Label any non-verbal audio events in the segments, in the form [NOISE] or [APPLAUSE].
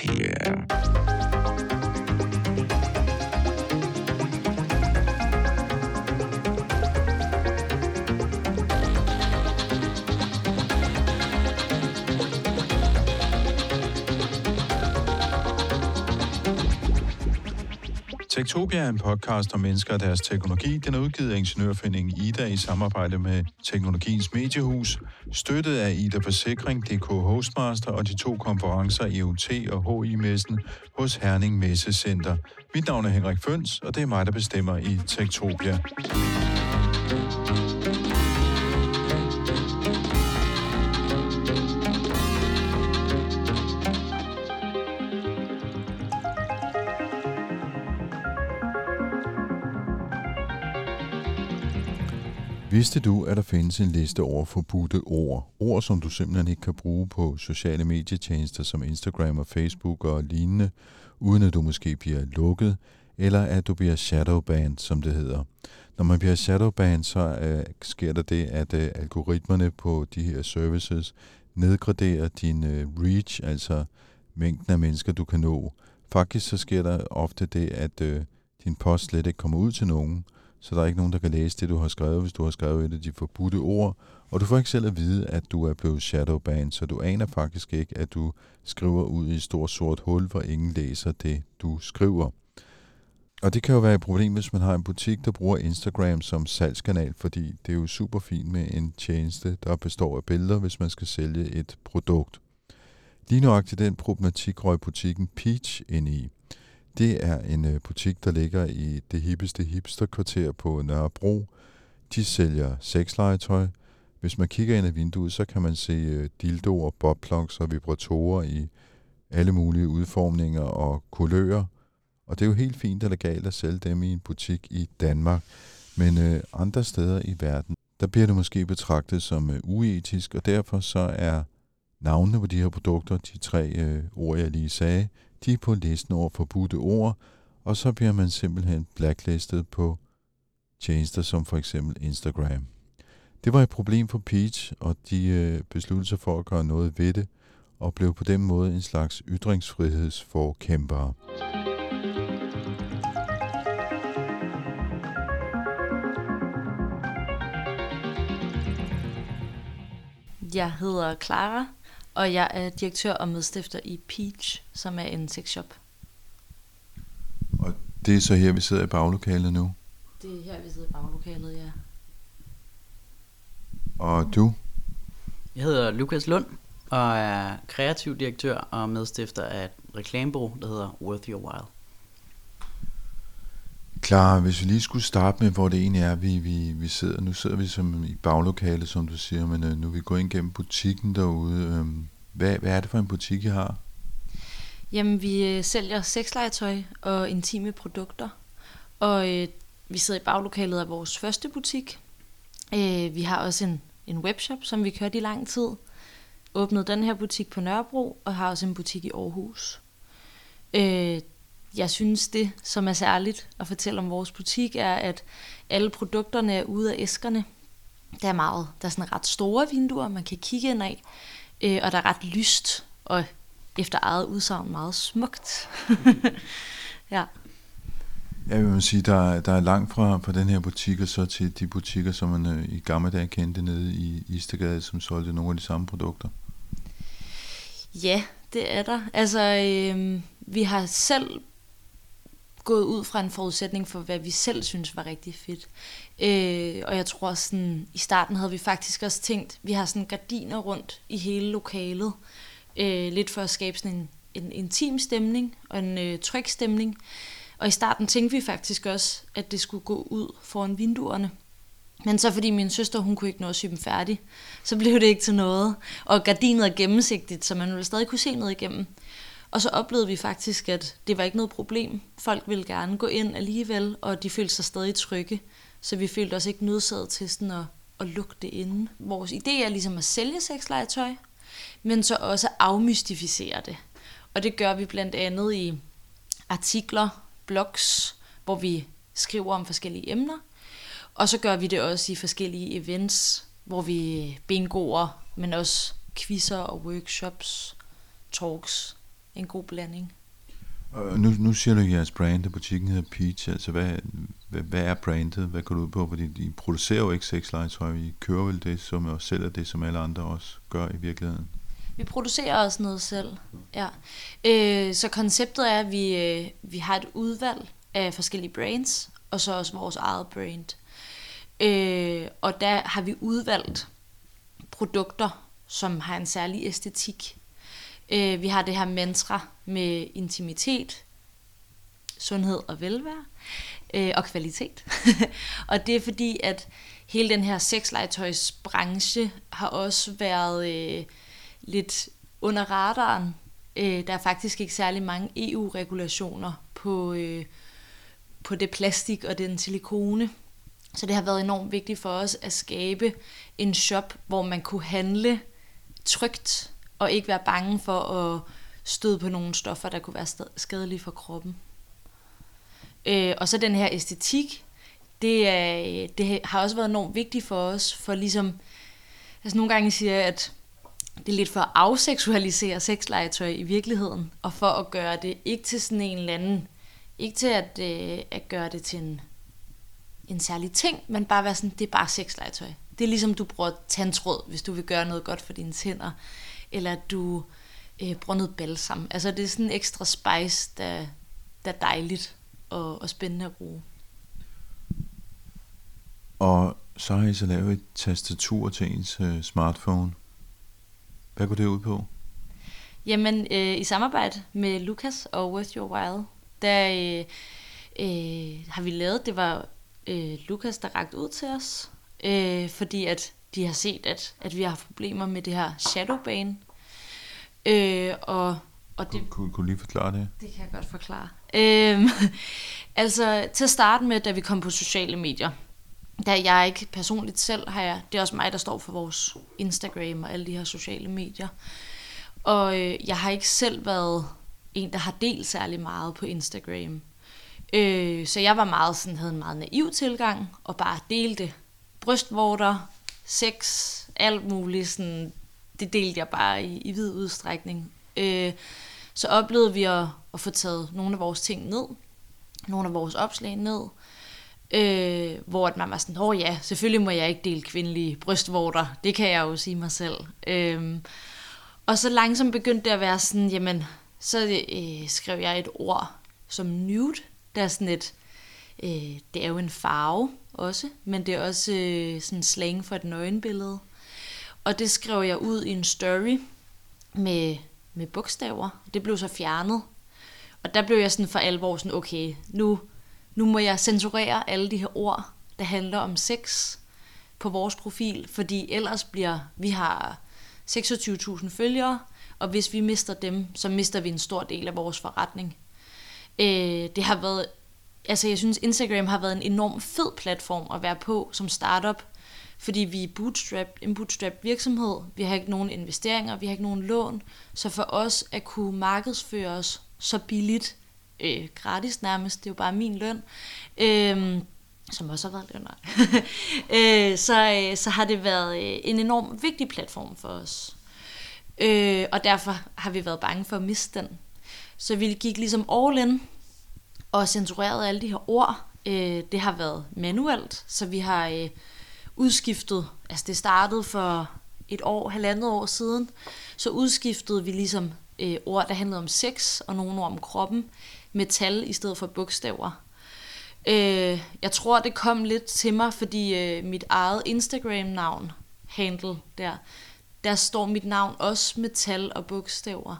Techtopia. Tektopia er en podcast om mennesker og deres teknologi. Den er udgivet af Ingeniørforeningen Ida i samarbejde med Teknologiens Mediehus, støttet af Ida Forsikring, DK Hostmaster og de to konferencer EUT og HI-messen hos Herning Messecenter. Mit navn er Henrik Føns, og det er mig, der bestemmer i Tektopia. Vidste du, at der findes en liste over forbudte ord? Ord, som du simpelthen ikke kan bruge på sociale medietjenester som Instagram og Facebook og lignende, uden at du måske bliver lukket, eller at du bliver shadowbanned, som det hedder. Når man bliver shadowbanned, så uh, sker der det, at uh, algoritmerne på de her services nedgraderer din uh, reach, altså mængden af mennesker, du kan nå. Faktisk så sker der ofte det, at uh, din post slet ikke kommer ud til nogen, så der er ikke nogen, der kan læse det, du har skrevet, hvis du har skrevet et af de forbudte ord. Og du får ikke selv at vide, at du er blevet shadowbanned, så du aner faktisk ikke, at du skriver ud i et stort sort hul, hvor ingen læser det, du skriver. Og det kan jo være et problem, hvis man har en butik, der bruger Instagram som salgskanal, fordi det er jo super fint med en tjeneste, der består af billeder, hvis man skal sælge et produkt. Lige nøjagtigt den problematik røg butikken Peach ind i. Det er en øh, butik, der ligger i det hippeste hipsterkvarter på Nørrebro. De sælger sexlegetøj. Hvis man kigger ind ad vinduet, så kan man se øh, dildoer, bobplugs og vibratorer i alle mulige udformninger og kulører. Og det er jo helt fint og legalt at sælge dem i en butik i Danmark. Men øh, andre steder i verden, der bliver det måske betragtet som øh, uetisk, og derfor så er navnene på de her produkter, de tre øh, ord, jeg lige sagde, de er på listen over forbudte ord, og så bliver man simpelthen blacklistet på tjenester som for eksempel Instagram. Det var et problem for Peach, og de øh, besluttede sig for at gøre noget ved det, og blev på den måde en slags ytringsfrihedsforkæmpere. Jeg hedder Clara, og jeg er direktør og medstifter i Peach, som er en sexshop. Og det er så her, vi sidder i baglokalet nu? Det er her, vi sidder i baglokalet, ja. Og du? Jeg hedder Lukas Lund, og er kreativ direktør og medstifter af et reklamebureau, der hedder Worth Your While. Klar, hvis vi lige skulle starte med, hvor det egentlig er, vi, vi, vi sidder. Nu sidder vi som i baglokalet, som du siger, men øh, nu er vi gået ind gennem butikken derude. Øh, hvad, hvad er det for en butik, I har? Jamen, vi øh, sælger sexlegetøj og intime produkter. Og øh, vi sidder i baglokalet af vores første butik. Øh, vi har også en, en webshop, som vi kørte i lang tid. Åbnede den her butik på Nørrebro, og har også en butik i Aarhus. Øh, jeg synes det, som er særligt at fortælle om vores butik, er, at alle produkterne er ude af æskerne. Der er meget, der er sådan ret store vinduer, man kan kigge ind af, øh, og der er ret lyst, og efter eget udsagn meget smukt. [LAUGHS] ja. Jeg vil sige, der, der er langt fra, fra den her butik og så til de butikker, som man øh, i gamle dage kendte nede i Istergade, som solgte nogle af de samme produkter. Ja, det er der. Altså, øh, vi har selv gået ud fra en forudsætning for, hvad vi selv synes var rigtig fedt. Øh, og jeg tror sådan, i starten havde vi faktisk også tænkt, vi har sådan gardiner rundt i hele lokalet, øh, lidt for at skabe sådan en, en intim stemning og en øh, tryg stemning. Og i starten tænkte vi faktisk også, at det skulle gå ud foran vinduerne. Men så fordi min søster, hun kunne ikke nå at sy dem færdig, så blev det ikke til noget. Og gardinet er gennemsigtigt, så man ville stadig kunne se noget igennem. Og så oplevede vi faktisk, at det var ikke noget problem. Folk ville gerne gå ind alligevel, og de følte sig stadig trygge. Så vi følte os ikke nødsaget til sådan at, at lukke det inde. Vores idé er ligesom at sælge sexlegetøj, men så også afmystificere det. Og det gør vi blandt andet i artikler, blogs, hvor vi skriver om forskellige emner. Og så gør vi det også i forskellige events, hvor vi bingoer, men også quizzer og workshops, talks en god blanding. Og nu, nu siger du, at jeres brand af butikken hedder Peach. Altså, hvad, hvad, hvad er brandet? Hvad går du ud på? Fordi I producerer jo ikke sexlegetøj. I kører vel det, som og sælger det, som alle andre også gør i virkeligheden. Vi producerer også noget selv, ja. Øh, så konceptet er, at vi, øh, vi har et udvalg af forskellige brands, og så også vores eget brand. Øh, og der har vi udvalgt produkter, som har en særlig æstetik. Øh, vi har det her mantra med intimitet, sundhed og velvære øh, og kvalitet. [LAUGHS] og det er fordi, at hele den her sexlegetøjsbranche har også været øh, lidt under radaren. Øh, der er faktisk ikke særlig mange EU-regulationer på, øh, på det plastik og den silikone. Så det har været enormt vigtigt for os at skabe en shop, hvor man kunne handle trygt og ikke være bange for at støde på nogle stoffer, der kunne være skadelige for kroppen. Øh, og så den her æstetik, det, er, det har også været enormt vigtigt for os, for ligesom, altså nogle gange siger jeg, at det er lidt for at afseksualisere sexlegetøj i virkeligheden, og for at gøre det ikke til sådan en eller anden, ikke til at, øh, at gøre det til en, en særlig ting, men bare være sådan, det er bare sexlegetøj. Det er ligesom, du bruger tandtråd, hvis du vil gøre noget godt for dine tænder, eller at du øh, bruger noget balsam. Altså det er sådan en ekstra spice, der, der er dejligt og, og spændende at bruge. Og så har I så lavet et tastatur til ens øh, smartphone. Hvad går det ud på? Jamen, øh, i samarbejde med Lukas og Worth Your While, der øh, øh, har vi lavet, det var øh, Lukas, der rakte ud til os, øh, fordi at de har set, at, at vi har haft problemer med det her shadowbane. Øh, og, og det, kunne, kunne lige forklare det? Det kan jeg godt forklare. Øh, [LAUGHS] altså, til at starte med, da vi kom på sociale medier, da jeg ikke personligt selv har jeg, det er også mig, der står for vores Instagram og alle de her sociale medier. Og øh, jeg har ikke selv været en, der har delt særlig meget på Instagram. Øh, så jeg var meget sådan, havde en meget naiv tilgang, og bare delte brystvorter, sex, alt muligt. Sådan, det delte jeg bare i, i vid udstrækning. Øh, så oplevede vi at, at få taget nogle af vores ting ned, nogle af vores opslag ned, øh, hvor at man var sådan, åh ja, selvfølgelig må jeg ikke dele kvindelige brystvorter, det kan jeg jo sige mig selv. Øh, og så langsomt begyndte det at være sådan, jamen, så øh, skrev jeg et ord som nude, der er sådan et, øh, det er jo en farve også, men det er også øh, sådan slang for et nøgenbillede. Og det skrev jeg ud i en story med, med bogstaver. Det blev så fjernet. Og der blev jeg sådan for alvor sådan, okay, nu, nu må jeg censurere alle de her ord, der handler om sex på vores profil, fordi ellers bliver, vi har 26.000 følgere, og hvis vi mister dem, så mister vi en stor del af vores forretning. Øh, det har været, altså jeg synes Instagram har været en enorm fed platform at være på som startup, fordi vi er bootstrap, en bootstrap virksomhed, vi har ikke nogen investeringer, vi har ikke nogen lån, så for os at kunne markedsføre os så billigt, øh, gratis nærmest, det er jo bare min løn, øh, som også har været løn, [LAUGHS] øh, så, øh, så har det været øh, en enorm vigtig platform for os. Øh, og derfor har vi været bange for at miste den. Så vi gik ligesom all in og censureret alle de her ord. Øh, det har været manuelt, så vi har øh, udskiftet, altså det startede for et år, halvandet år siden, så udskiftede vi ligesom øh, ord, der handlede om sex og nogle ord om kroppen, med tal i stedet for bogstaver. Øh, jeg tror, det kom lidt til mig, fordi øh, mit eget Instagram-navn, handle der, der står mit navn også med tal og bogstaver.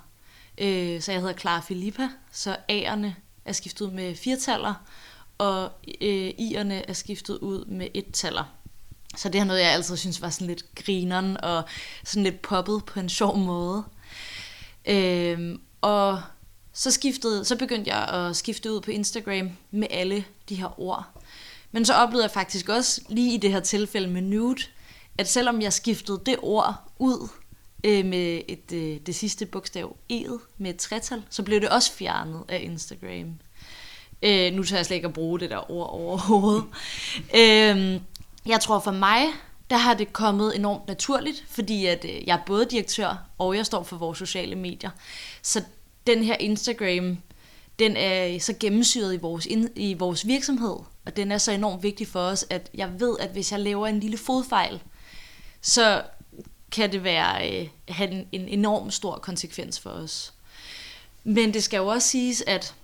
Øh, så jeg hedder Clara Filippa, så A'erne er skiftet ud med firtaller, og øh, I'erne er skiftet ud med ettaller. Så det er noget, jeg altid synes var sådan lidt grineren og sådan lidt poppet på en sjov måde. Øhm, og så, skiftede, så begyndte jeg at skifte ud på Instagram med alle de her ord. Men så oplevede jeg faktisk også lige i det her tilfælde med nude, at selvom jeg skiftede det ord ud øh, med et, øh, det sidste bogstav E'et med et tretal, så blev det også fjernet af Instagram. Øh, nu tager jeg slet ikke at bruge det der ord overhovedet. [LAUGHS] øh, jeg tror for mig, der har det kommet enormt naturligt, fordi at øh, jeg er både direktør, og jeg står for vores sociale medier. Så den her Instagram, den er så gennemsyret i vores, ind, i vores virksomhed, og den er så enormt vigtig for os, at jeg ved, at hvis jeg laver en lille fodfejl, så kan det være øh, have en, en enorm stor konsekvens for os. Men det skal jo også siges, at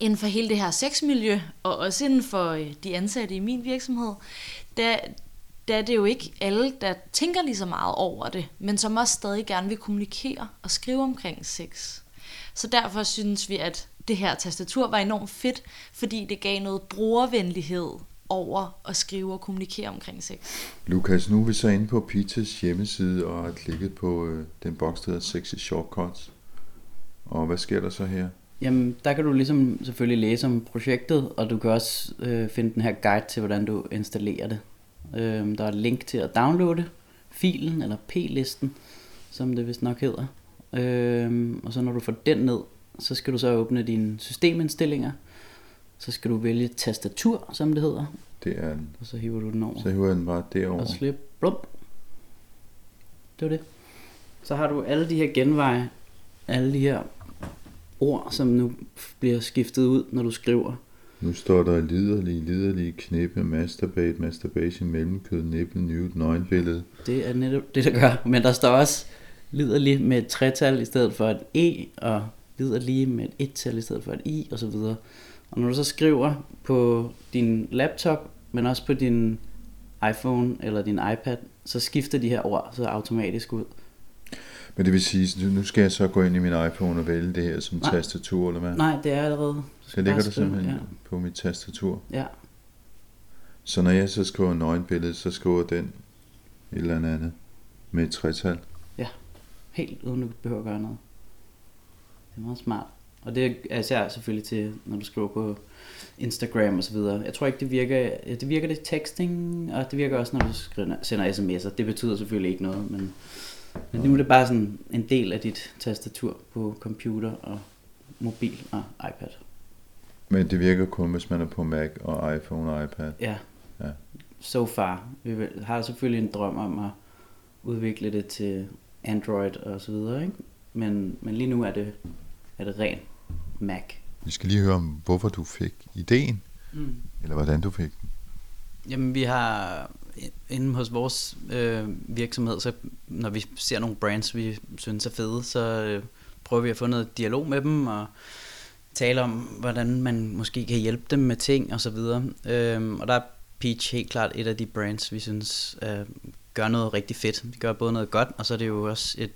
inden for hele det her sexmiljø, og også inden for øh, de ansatte i min virksomhed, der, der er det jo ikke alle, der tænker lige så meget over det, men som også stadig gerne vil kommunikere og skrive omkring sex. Så derfor synes vi, at det her tastatur var enormt fedt, fordi det gav noget brugervenlighed over at skrive og kommunikere omkring sex. Lukas, nu er vi så inde på Pitas hjemmeside og har klikket på øh, den boks, der hedder Sexy Shortcuts. Og hvad sker der så her? Jamen, der kan du ligesom selvfølgelig læse om projektet, og du kan også øh, finde den her guide til, hvordan du installerer det. Øh, der er et link til at downloade filen, eller p-listen, som det vist nok hedder. Øh, og så når du får den ned, så skal du så åbne dine systemindstillinger. Så skal du vælge tastatur, som det hedder. Det er Og så hiver du den over. Så hiver jeg den bare derover. Og slip. Blum. Det var det. Så har du alle de her genveje, alle de her ord, som nu bliver skiftet ud, når du skriver. Nu står der liderlig, liderlig, knippe, masturbate, masturbation, mellemkød, nipple, nude, nøgenbillede. Det er netop det, der gør. Men der står også liderlig med et tretal i stedet for et E, og liderlig med et et-tal i stedet for et I, og så videre. Og når du så skriver på din laptop, men også på din iPhone eller din iPad, så skifter de her ord så automatisk ud. Men det vil sige, nu skal jeg så gå ind i min iPhone og vælge det her som Nej. tastatur, eller hvad? Nej, det er allerede. Skal Det ligger skrive, simpelthen på mit tastatur. Ja. ja. Så når jeg så skriver nøgenbillede, så skriver den et eller andet med et tretal. Helt uden du behøver at gøre noget. Det er meget smart. Og det er især selvfølgelig til, når du skriver på Instagram og så videre. Jeg tror ikke, det virker, det virker det texting, og det virker også, når du skriver, sender sms'er. Det betyder selvfølgelig ikke noget, men, men nu er det bare sådan en del af dit tastatur på computer og mobil og iPad. Men det virker kun, hvis man er på Mac og iPhone og iPad. Ja. Ja. So far. Vi har selvfølgelig en drøm om at udvikle det til Android og så videre, ikke? Men, men lige nu er det, er det ren Mac. Vi skal lige høre om, hvorfor du fik ideen, Mm. eller hvordan du fik den. Jamen vi har inde hos vores øh, virksomhed, så når vi ser nogle brands, vi synes er fede, så øh, prøver vi at få noget dialog med dem og tale om, hvordan man måske kan hjælpe dem med ting og så videre. Øhm, og der er Peach helt klart et af de brands, vi synes øh, gør noget rigtig fedt. De gør både noget godt, og så er det jo også et,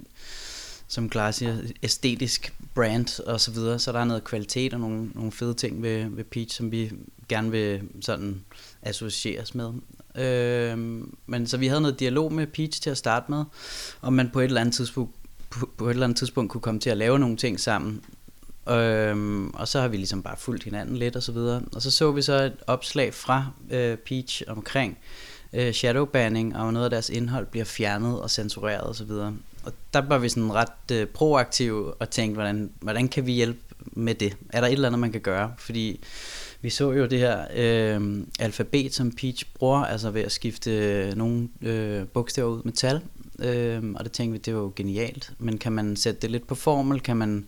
som Clara siger, æstetisk brand og så videre. Så der er noget kvalitet og nogle, nogle fede ting ved, ved Peach, som vi gerne vil sådan associeres med. Øh, men så vi havde noget dialog med Peach til at starte med, om man på et eller andet tidspunkt på, på et eller andet tidspunkt kunne komme til at lave nogle ting sammen. Øhm, og så har vi ligesom bare fulgt hinanden lidt og så videre. Og så så vi så et opslag fra øh, Peach omkring øh, shadowbanning, og noget af deres indhold bliver fjernet og censureret og så videre. Og der var vi sådan ret øh, proaktive og tænkte, hvordan, hvordan kan vi hjælpe med det? Er der et eller andet, man kan gøre? Fordi vi så jo det her øh, alfabet, som Peach bruger, altså ved at skifte nogle øh, bogstaver ud med tal. Øh, og det tænkte vi, det var jo genialt. Men kan man sætte det lidt på formel? Kan man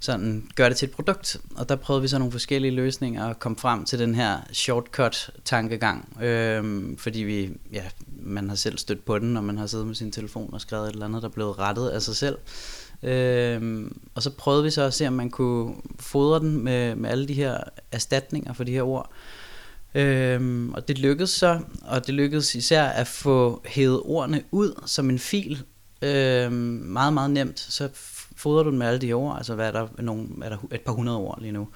sådan gøre det til et produkt? Og der prøvede vi så nogle forskellige løsninger og kom frem til den her shortcut-tankegang. Øh, fordi vi, ja, man har selv stødt på den, når man har siddet med sin telefon og skrevet et eller andet, der er blevet rettet af sig selv. Øh, og så prøvede vi så at se, om man kunne fodre den med, med alle de her erstatninger for de her ord. Øhm, og det lykkedes så, og det lykkedes især at få hævet ordene ud som en fil. Øhm, meget, meget nemt. Så fodrer du den med alle de ord, altså hvad er der, nogle, er der et par hundrede ord lige nu.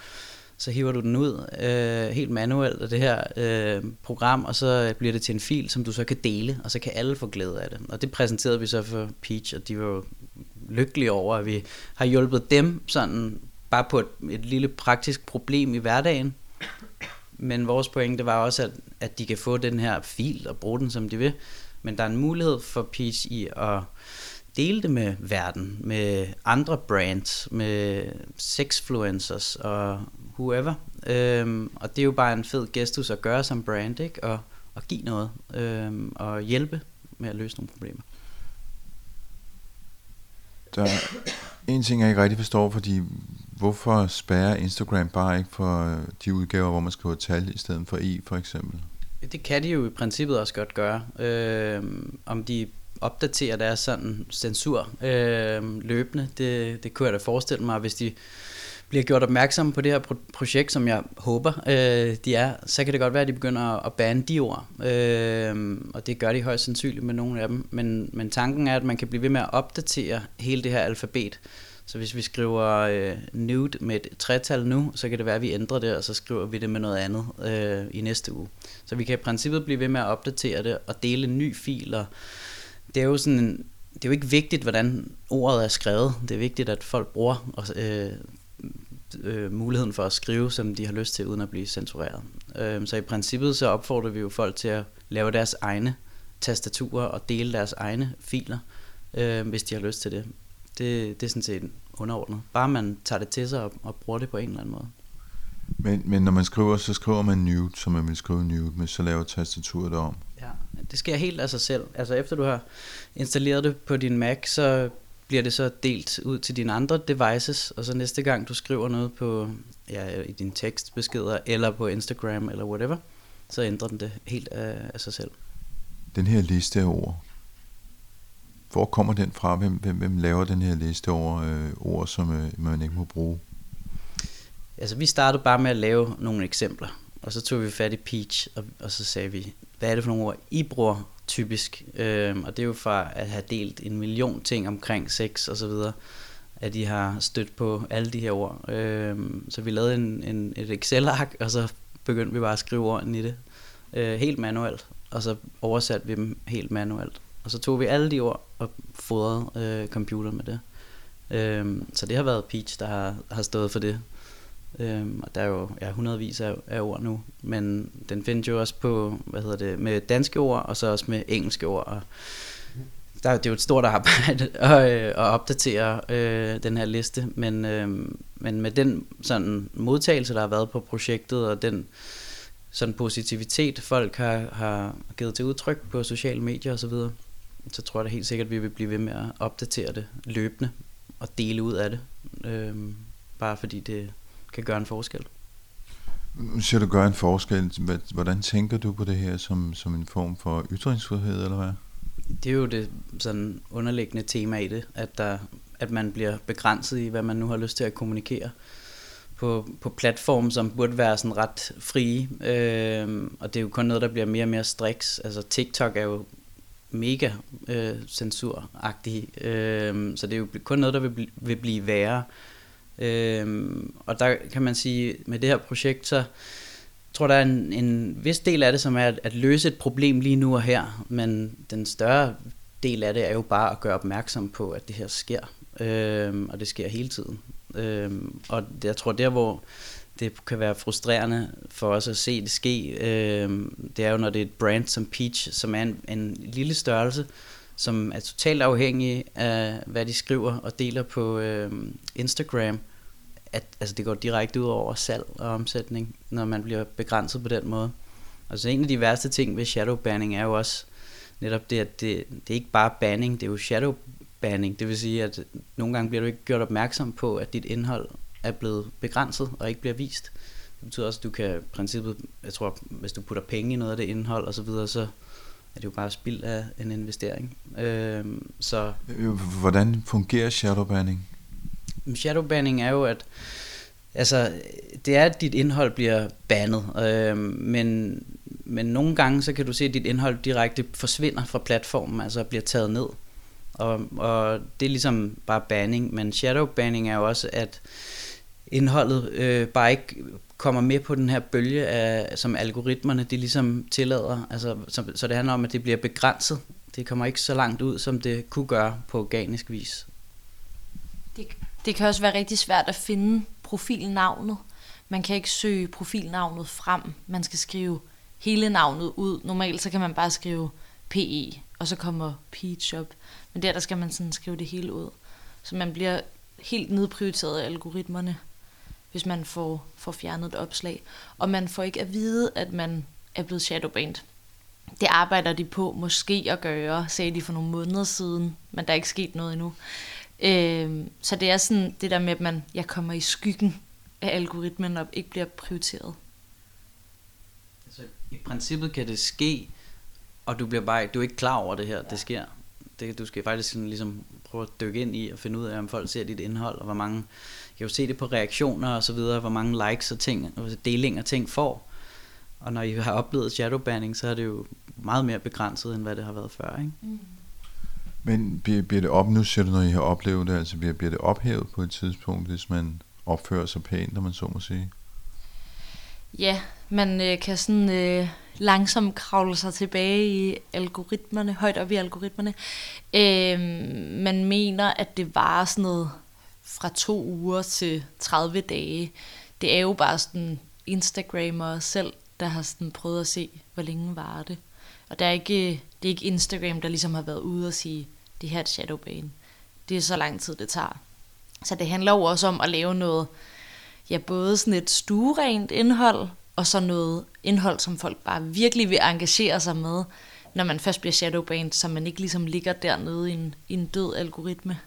Så hiver du den ud øh, helt manuelt af det her øh, program, og så bliver det til en fil, som du så kan dele, og så kan alle få glæde af det. Og det præsenterede vi så for Peach, og de var jo lykkelige over, at vi har hjulpet dem sådan bare på et, et lille praktisk problem i hverdagen. Men vores pointe var også, at, at de kan få den her fil og bruge den, som de vil. Men der er en mulighed for Peach i at dele det med verden, med andre brands, med sexfluencers og whoever. Øhm, og det er jo bare en fed gestus at gøre som brand, ikke? Og, og give noget, øhm, og hjælpe med at løse nogle problemer. Der, En ting, jeg ikke rigtig forstår, fordi hvorfor spærrer Instagram bare ikke for øh, de udgaver, hvor man skriver tal i stedet for i, for eksempel? Det kan de jo i princippet også godt gøre. Øh, om de opdaterer deres sådan censur øh, løbende, det, det kunne jeg da forestille mig, hvis de bliver gjort opmærksom på det her pro- projekt, som jeg håber, øh, de er, så kan det godt være, at de begynder at bande de ord. Øh, og det gør de højst sandsynligt med nogle af dem. Men, men tanken er, at man kan blive ved med at opdatere hele det her alfabet. Så hvis vi skriver øh, nude med et tretal nu, så kan det være, at vi ændrer det, og så skriver vi det med noget andet øh, i næste uge. Så vi kan i princippet blive ved med at opdatere det og dele en ny fil. Og det er jo sådan en, det er jo ikke vigtigt, hvordan ordet er skrevet. Det er vigtigt, at folk bruger og, øh, øh, muligheden for at skrive, som de har lyst til, uden at blive censureret. Øh, så i princippet så opfordrer vi jo folk til at lave deres egne tastaturer og dele deres egne filer, øh, hvis de har lyst til det. Det, det er sådan set underordnet. Bare man tager det til sig og, og bruger det på en eller anden måde. Men, men når man skriver, så skriver man nude, som man vil skrive nude, men så laver tastaturet om. Ja, det sker helt af sig selv. Altså efter du har installeret det på din Mac, så bliver det så delt ud til dine andre devices, og så næste gang du skriver noget på ja, i dine tekstbeskeder, eller på Instagram, eller whatever, så ændrer den det helt af, af sig selv. Den her liste ord, hvor kommer den fra? Hvem, hvem, hvem laver den her liste over øh, ord, som øh, man ikke må bruge? Altså vi startede bare med at lave nogle eksempler, og så tog vi fat i Peach, og, og så sagde vi, hvad er det for nogle ord, I bruger typisk? Øh, og det er jo fra at have delt en million ting omkring sex og så videre, at de har stødt på alle de her ord. Øh, så vi lavede en, en, et Excel-ark, og så begyndte vi bare at skrive ordene i det, øh, helt manuelt, og så oversatte vi dem helt manuelt. Og så tog vi alle de ord og fodrede øh, computer med det. Øh, så det har været Peach, der har, har stået for det. Øhm, og der er jo ja, hundredvis af, af ord nu, men den findes jo også på, hvad hedder det, med danske ord, og så også med engelske ord. Og der, det er jo et stort arbejde [LAUGHS] at, øh, at opdatere øh, den her liste, men, øh, men med den sådan modtagelse, der har været på projektet, og den sådan positivitet, folk har, har givet til udtryk på sociale medier osv., så, så tror jeg da helt sikkert, at vi vil blive ved med at opdatere det løbende og dele ud af det. Øh, bare fordi det kan gøre en forskel. Nu siger du gør en forskel. Hvordan tænker du på det her som, som en form for ytringsfrihed, eller hvad? Det er jo det sådan underliggende tema i det, at, der, at man bliver begrænset i, hvad man nu har lyst til at kommunikere på, på platform, som burde være sådan ret frie. Øh, og det er jo kun noget, der bliver mere og mere striks. Altså TikTok er jo mega øh, censuragtig, øh, så det er jo kun noget, der vil, vil blive værre. Øhm, og der kan man sige, med det her projekt, så tror der er en, en vis del af det, som er at, at løse et problem lige nu og her, men den større del af det er jo bare at gøre opmærksom på, at det her sker, øhm, og det sker hele tiden. Øhm, og jeg tror der, hvor det kan være frustrerende for os at se det ske, øhm, det er jo, når det er et brand som Peach, som er en, en lille størrelse, som er totalt afhængig af, hvad de skriver og deler på øh, Instagram, at altså, det går direkte ud over salg og omsætning, når man bliver begrænset på den måde. Altså en af de værste ting ved shadow banning er jo også netop det, at det, det er ikke bare banning, det er jo shadow banning. Det vil sige, at nogle gange bliver du ikke gjort opmærksom på, at dit indhold er blevet begrænset og ikke bliver vist. Det betyder også, at du kan i princippet, jeg tror, hvis du putter penge i noget af det indhold og så videre, så er det jo bare spild af en investering. Øhm, øh, så Hvordan fungerer shadowbanning? Shadowbanning er jo, at altså, det er, at dit indhold bliver bandet, øh, men, men nogle gange så kan du se, at dit indhold direkte forsvinder fra platformen, altså bliver taget ned. Og, og det er ligesom bare banning, men shadowbanning er jo også, at indholdet øh, bare ikke kommer med på den her bølge, af, som algoritmerne de ligesom tillader. Altså, så, så det handler om, at det bliver begrænset. Det kommer ikke så langt ud, som det kunne gøre på organisk vis. Det, det kan også være rigtig svært at finde profilnavnet. Man kan ikke søge profilnavnet frem. Man skal skrive hele navnet ud. Normalt så kan man bare skrive PE, og så kommer Peach op. Men der, der skal man sådan skrive det hele ud. Så man bliver helt nedprioriteret af algoritmerne hvis man får, får fjernet et opslag. Og man får ikke at vide, at man er blevet shadowbanned. Det arbejder de på måske at gøre, sagde de for nogle måneder siden, men der er ikke sket noget endnu. Øh, så det er sådan det der med, at man, jeg kommer i skyggen af algoritmen og ikke bliver prioriteret. Altså, I princippet kan det ske, og du bliver bare du er ikke klar over det her, ja. det sker. Det, du skal faktisk sådan ligesom prøve at dykke ind i og finde ud af, om folk ser dit indhold, og hvor mange, jeg kan jo se det på reaktioner og så videre, hvor mange likes og ting, og delinger ting får. Og når I har oplevet shadowbanning, så er det jo meget mere begrænset, end hvad det har været før, ikke? Mm. Men bliver, bliver det op, nu siger du, når I har oplevet det, altså bliver, bliver det ophævet på et tidspunkt, hvis man opfører sig pænt, når man så må sige? Ja, man øh, kan sådan øh, langsomt kravle sig tilbage i algoritmerne, højt op i algoritmerne. Øh, man mener, at det var sådan noget fra to uger til 30 dage. Det er jo bare sådan Instagrammer selv, der har sådan prøvet at se, hvor længe var det. Og der er ikke, det er ikke Instagram, der ligesom har været ude og sige, det her er et shadowban. Det er så lang tid, det tager. Så det handler jo også om at lave noget, ja, både sådan et stuerent indhold, og så noget indhold, som folk bare virkelig vil engagere sig med, når man først bliver shadowbanned, så man ikke ligesom ligger dernede i en, i en død algoritme.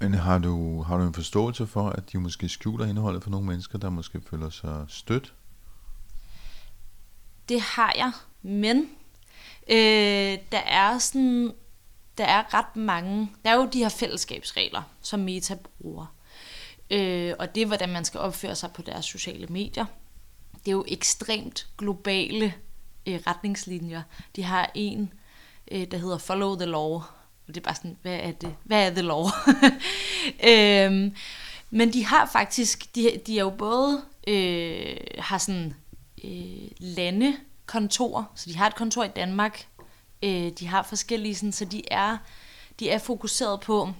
Men har du, har du en forståelse for, at de måske skjuler indholdet for nogle mennesker, der måske føler sig stødt? Det har jeg, men øh, der er sådan, der er ret mange, der er jo de her fællesskabsregler, som Meta bruger. Øh, og det er, hvordan man skal opføre sig på deres sociale medier. Det er jo ekstremt globale øh, retningslinjer. De har en, øh, der hedder Follow the Law. Og det er bare sådan, hvad er det? Hvad er the law? [LAUGHS] øhm, men de har faktisk, de, de er jo både, øh, har sådan øh, kontor, så de har et kontor i Danmark, øh, de har forskellige, sådan, så de er, de er fokuseret på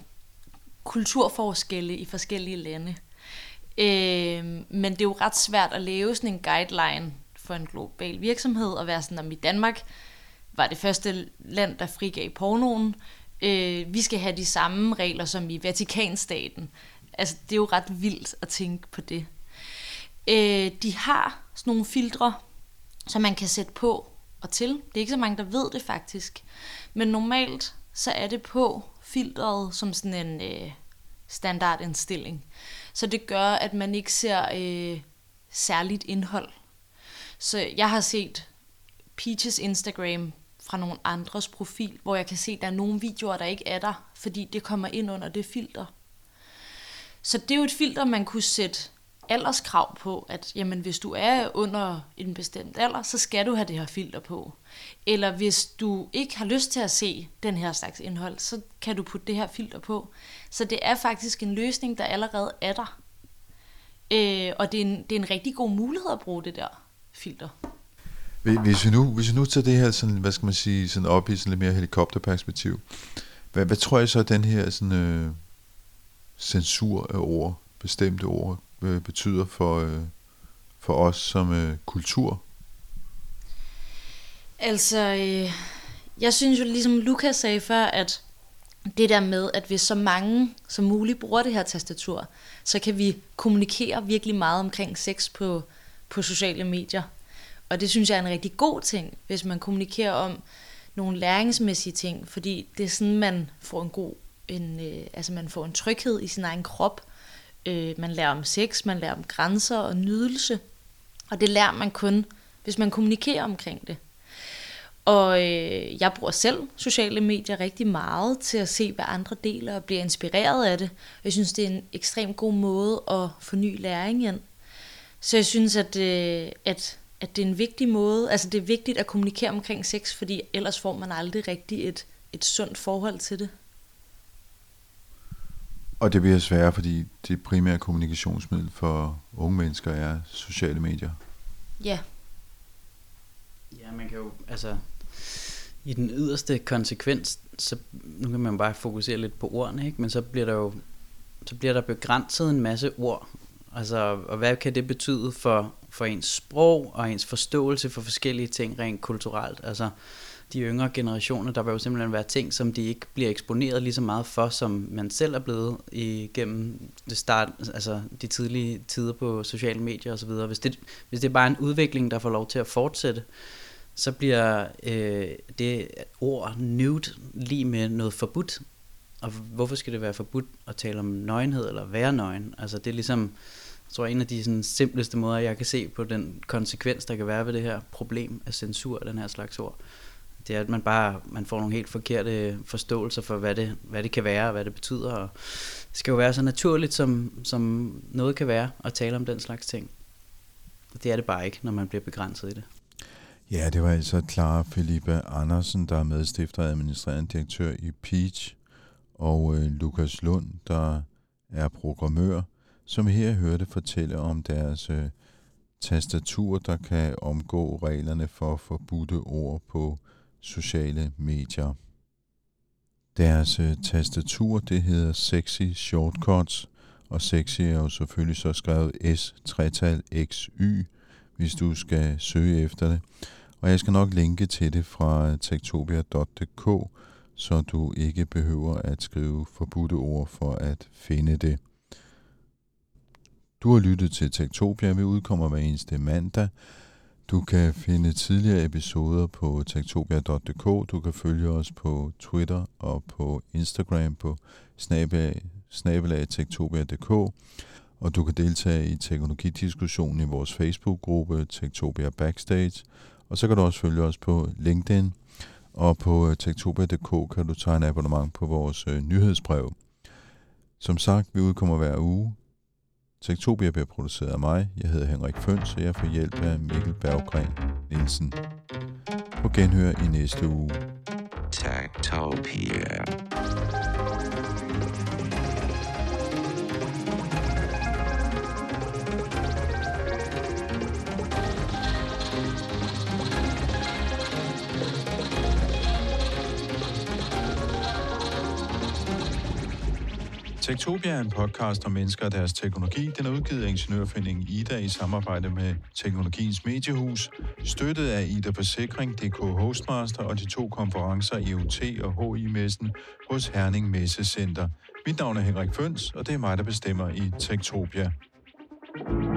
kulturforskelle i forskellige lande. Øh, men det er jo ret svært at lave sådan en guideline for en global virksomhed, og være sådan, om i Danmark var det første land, der frigav pornoen. Øh, vi skal have de samme regler som i Vatikanstaten. Altså, det er jo ret vildt at tænke på det. Øh, de har sådan nogle filtre, som man kan sætte på og til. Det er ikke så mange, der ved det faktisk. Men normalt så er det på filtret som sådan en øh, standardindstilling. Så det gør, at man ikke ser øh, særligt indhold. Så jeg har set Peaches Instagram fra nogle andres profil, hvor jeg kan se, at der er nogle videoer, der ikke er der, fordi det kommer ind under det filter. Så det er jo et filter, man kunne sætte alderskrav på, at jamen, hvis du er under en bestemt alder, så skal du have det her filter på. Eller hvis du ikke har lyst til at se den her slags indhold, så kan du putte det her filter på. Så det er faktisk en løsning, der allerede er der. Øh, og det er, en, det er en rigtig god mulighed at bruge det der filter. Hvis vi nu, hvis vi nu tager det her sådan, hvad skal man sige, sådan op i sådan lidt mere helikopterperspektiv, hvad, hvad tror jeg så, at den her sådan, øh, censur af ord, bestemte ord, øh, betyder for, øh, for os som øh, kultur? Altså, øh, jeg synes jo, ligesom Lukas sagde før, at det der med, at hvis så mange som muligt bruger det her tastatur, så kan vi kommunikere virkelig meget omkring sex på, på sociale medier. Og det synes jeg er en rigtig god ting, hvis man kommunikerer om nogle læringsmæssige ting, fordi det er sådan, man får en god, en, øh, altså man får en tryghed i sin egen krop, Øh, man lærer om sex, man lærer om grænser og nydelse. Og det lærer man kun, hvis man kommunikerer omkring det. Og øh, jeg bruger selv sociale medier rigtig meget til at se, hvad andre deler og bliver inspireret af det. Jeg synes, det er en ekstremt god måde at få ny læring ind. Så jeg synes, at, øh, at, at det er en vigtig måde, altså det er vigtigt at kommunikere omkring sex, fordi ellers får man aldrig rigtig et, et sundt forhold til det. Og det bliver sværere, fordi det primære kommunikationsmiddel for unge mennesker er sociale medier. Ja. Ja, man kan jo, altså, i den yderste konsekvens, så nu kan man bare fokusere lidt på ordene, ikke? men så bliver der jo så bliver der begrænset en masse ord. Altså, og hvad kan det betyde for, for ens sprog og ens forståelse for forskellige ting rent kulturelt? Altså, de yngre generationer, der vil jo simpelthen være ting, som de ikke bliver eksponeret lige så meget for, som man selv er blevet igennem det start, altså de tidlige tider på sociale medier osv. Hvis det, hvis det er bare en udvikling, der får lov til at fortsætte, så bliver øh, det ord nude lige med noget forbudt. og hvorfor skal det være forbudt at tale om nøgenhed eller være nøgen? Altså det er ligesom, jeg tror en af de sådan, simpleste måder, jeg kan se på den konsekvens, der kan være ved det her problem af censur, den her slags ord, det er, at man bare man får nogle helt forkerte forståelser for, hvad det, hvad det kan være og hvad det betyder. Og det skal jo være så naturligt, som, som noget kan være at tale om den slags ting. Og det er det bare ikke, når man bliver begrænset i det. Ja, det var altså Clara Felipe Andersen, der er medstifter og administrerende direktør i Peach, og øh, Lukas Lund, der er programmør, som her hørte fortælle om deres øh, tastatur, der kan omgå reglerne for forbudte ord på sociale medier. Deres øh, tastatur, det hedder Sexy Shortcuts, og sexy er jo selvfølgelig så skrevet s 3 xy hvis du skal søge efter det. Og jeg skal nok linke til det fra øh, tektopia.dk, så du ikke behøver at skrive forbudte ord for at finde det. Du har lyttet til Tektopia. Vi udkommer hver eneste mandag. Du kan finde tidligere episoder på tektopia.dk. Du kan følge os på Twitter og på Instagram på snabelagtektopia.dk. Og du kan deltage i teknologidiskussionen i vores Facebook-gruppe Tektopia Backstage. Og så kan du også følge os på LinkedIn. Og på øh, tektopia.dk kan du tegne abonnement på vores øh, nyhedsbrev. Som sagt, vi udkommer hver uge. Tektopia bliver produceret af mig. Jeg hedder Henrik Føns, og jeg får hjælp af Mikkel Berggren Nielsen. På genhør i næste uge. Tektopia. Tektopia er en podcast om mennesker og deres teknologi. Den er udgivet af Ingeniørforeningen Ida i samarbejde med Teknologiens Mediehus, støttet af Ida Forsikring, DK Hostmaster og de to konferencer EUT og HI-messen hos Herning Messecenter. Mit navn er Henrik Føns, og det er mig, der bestemmer i Tektopia. thank you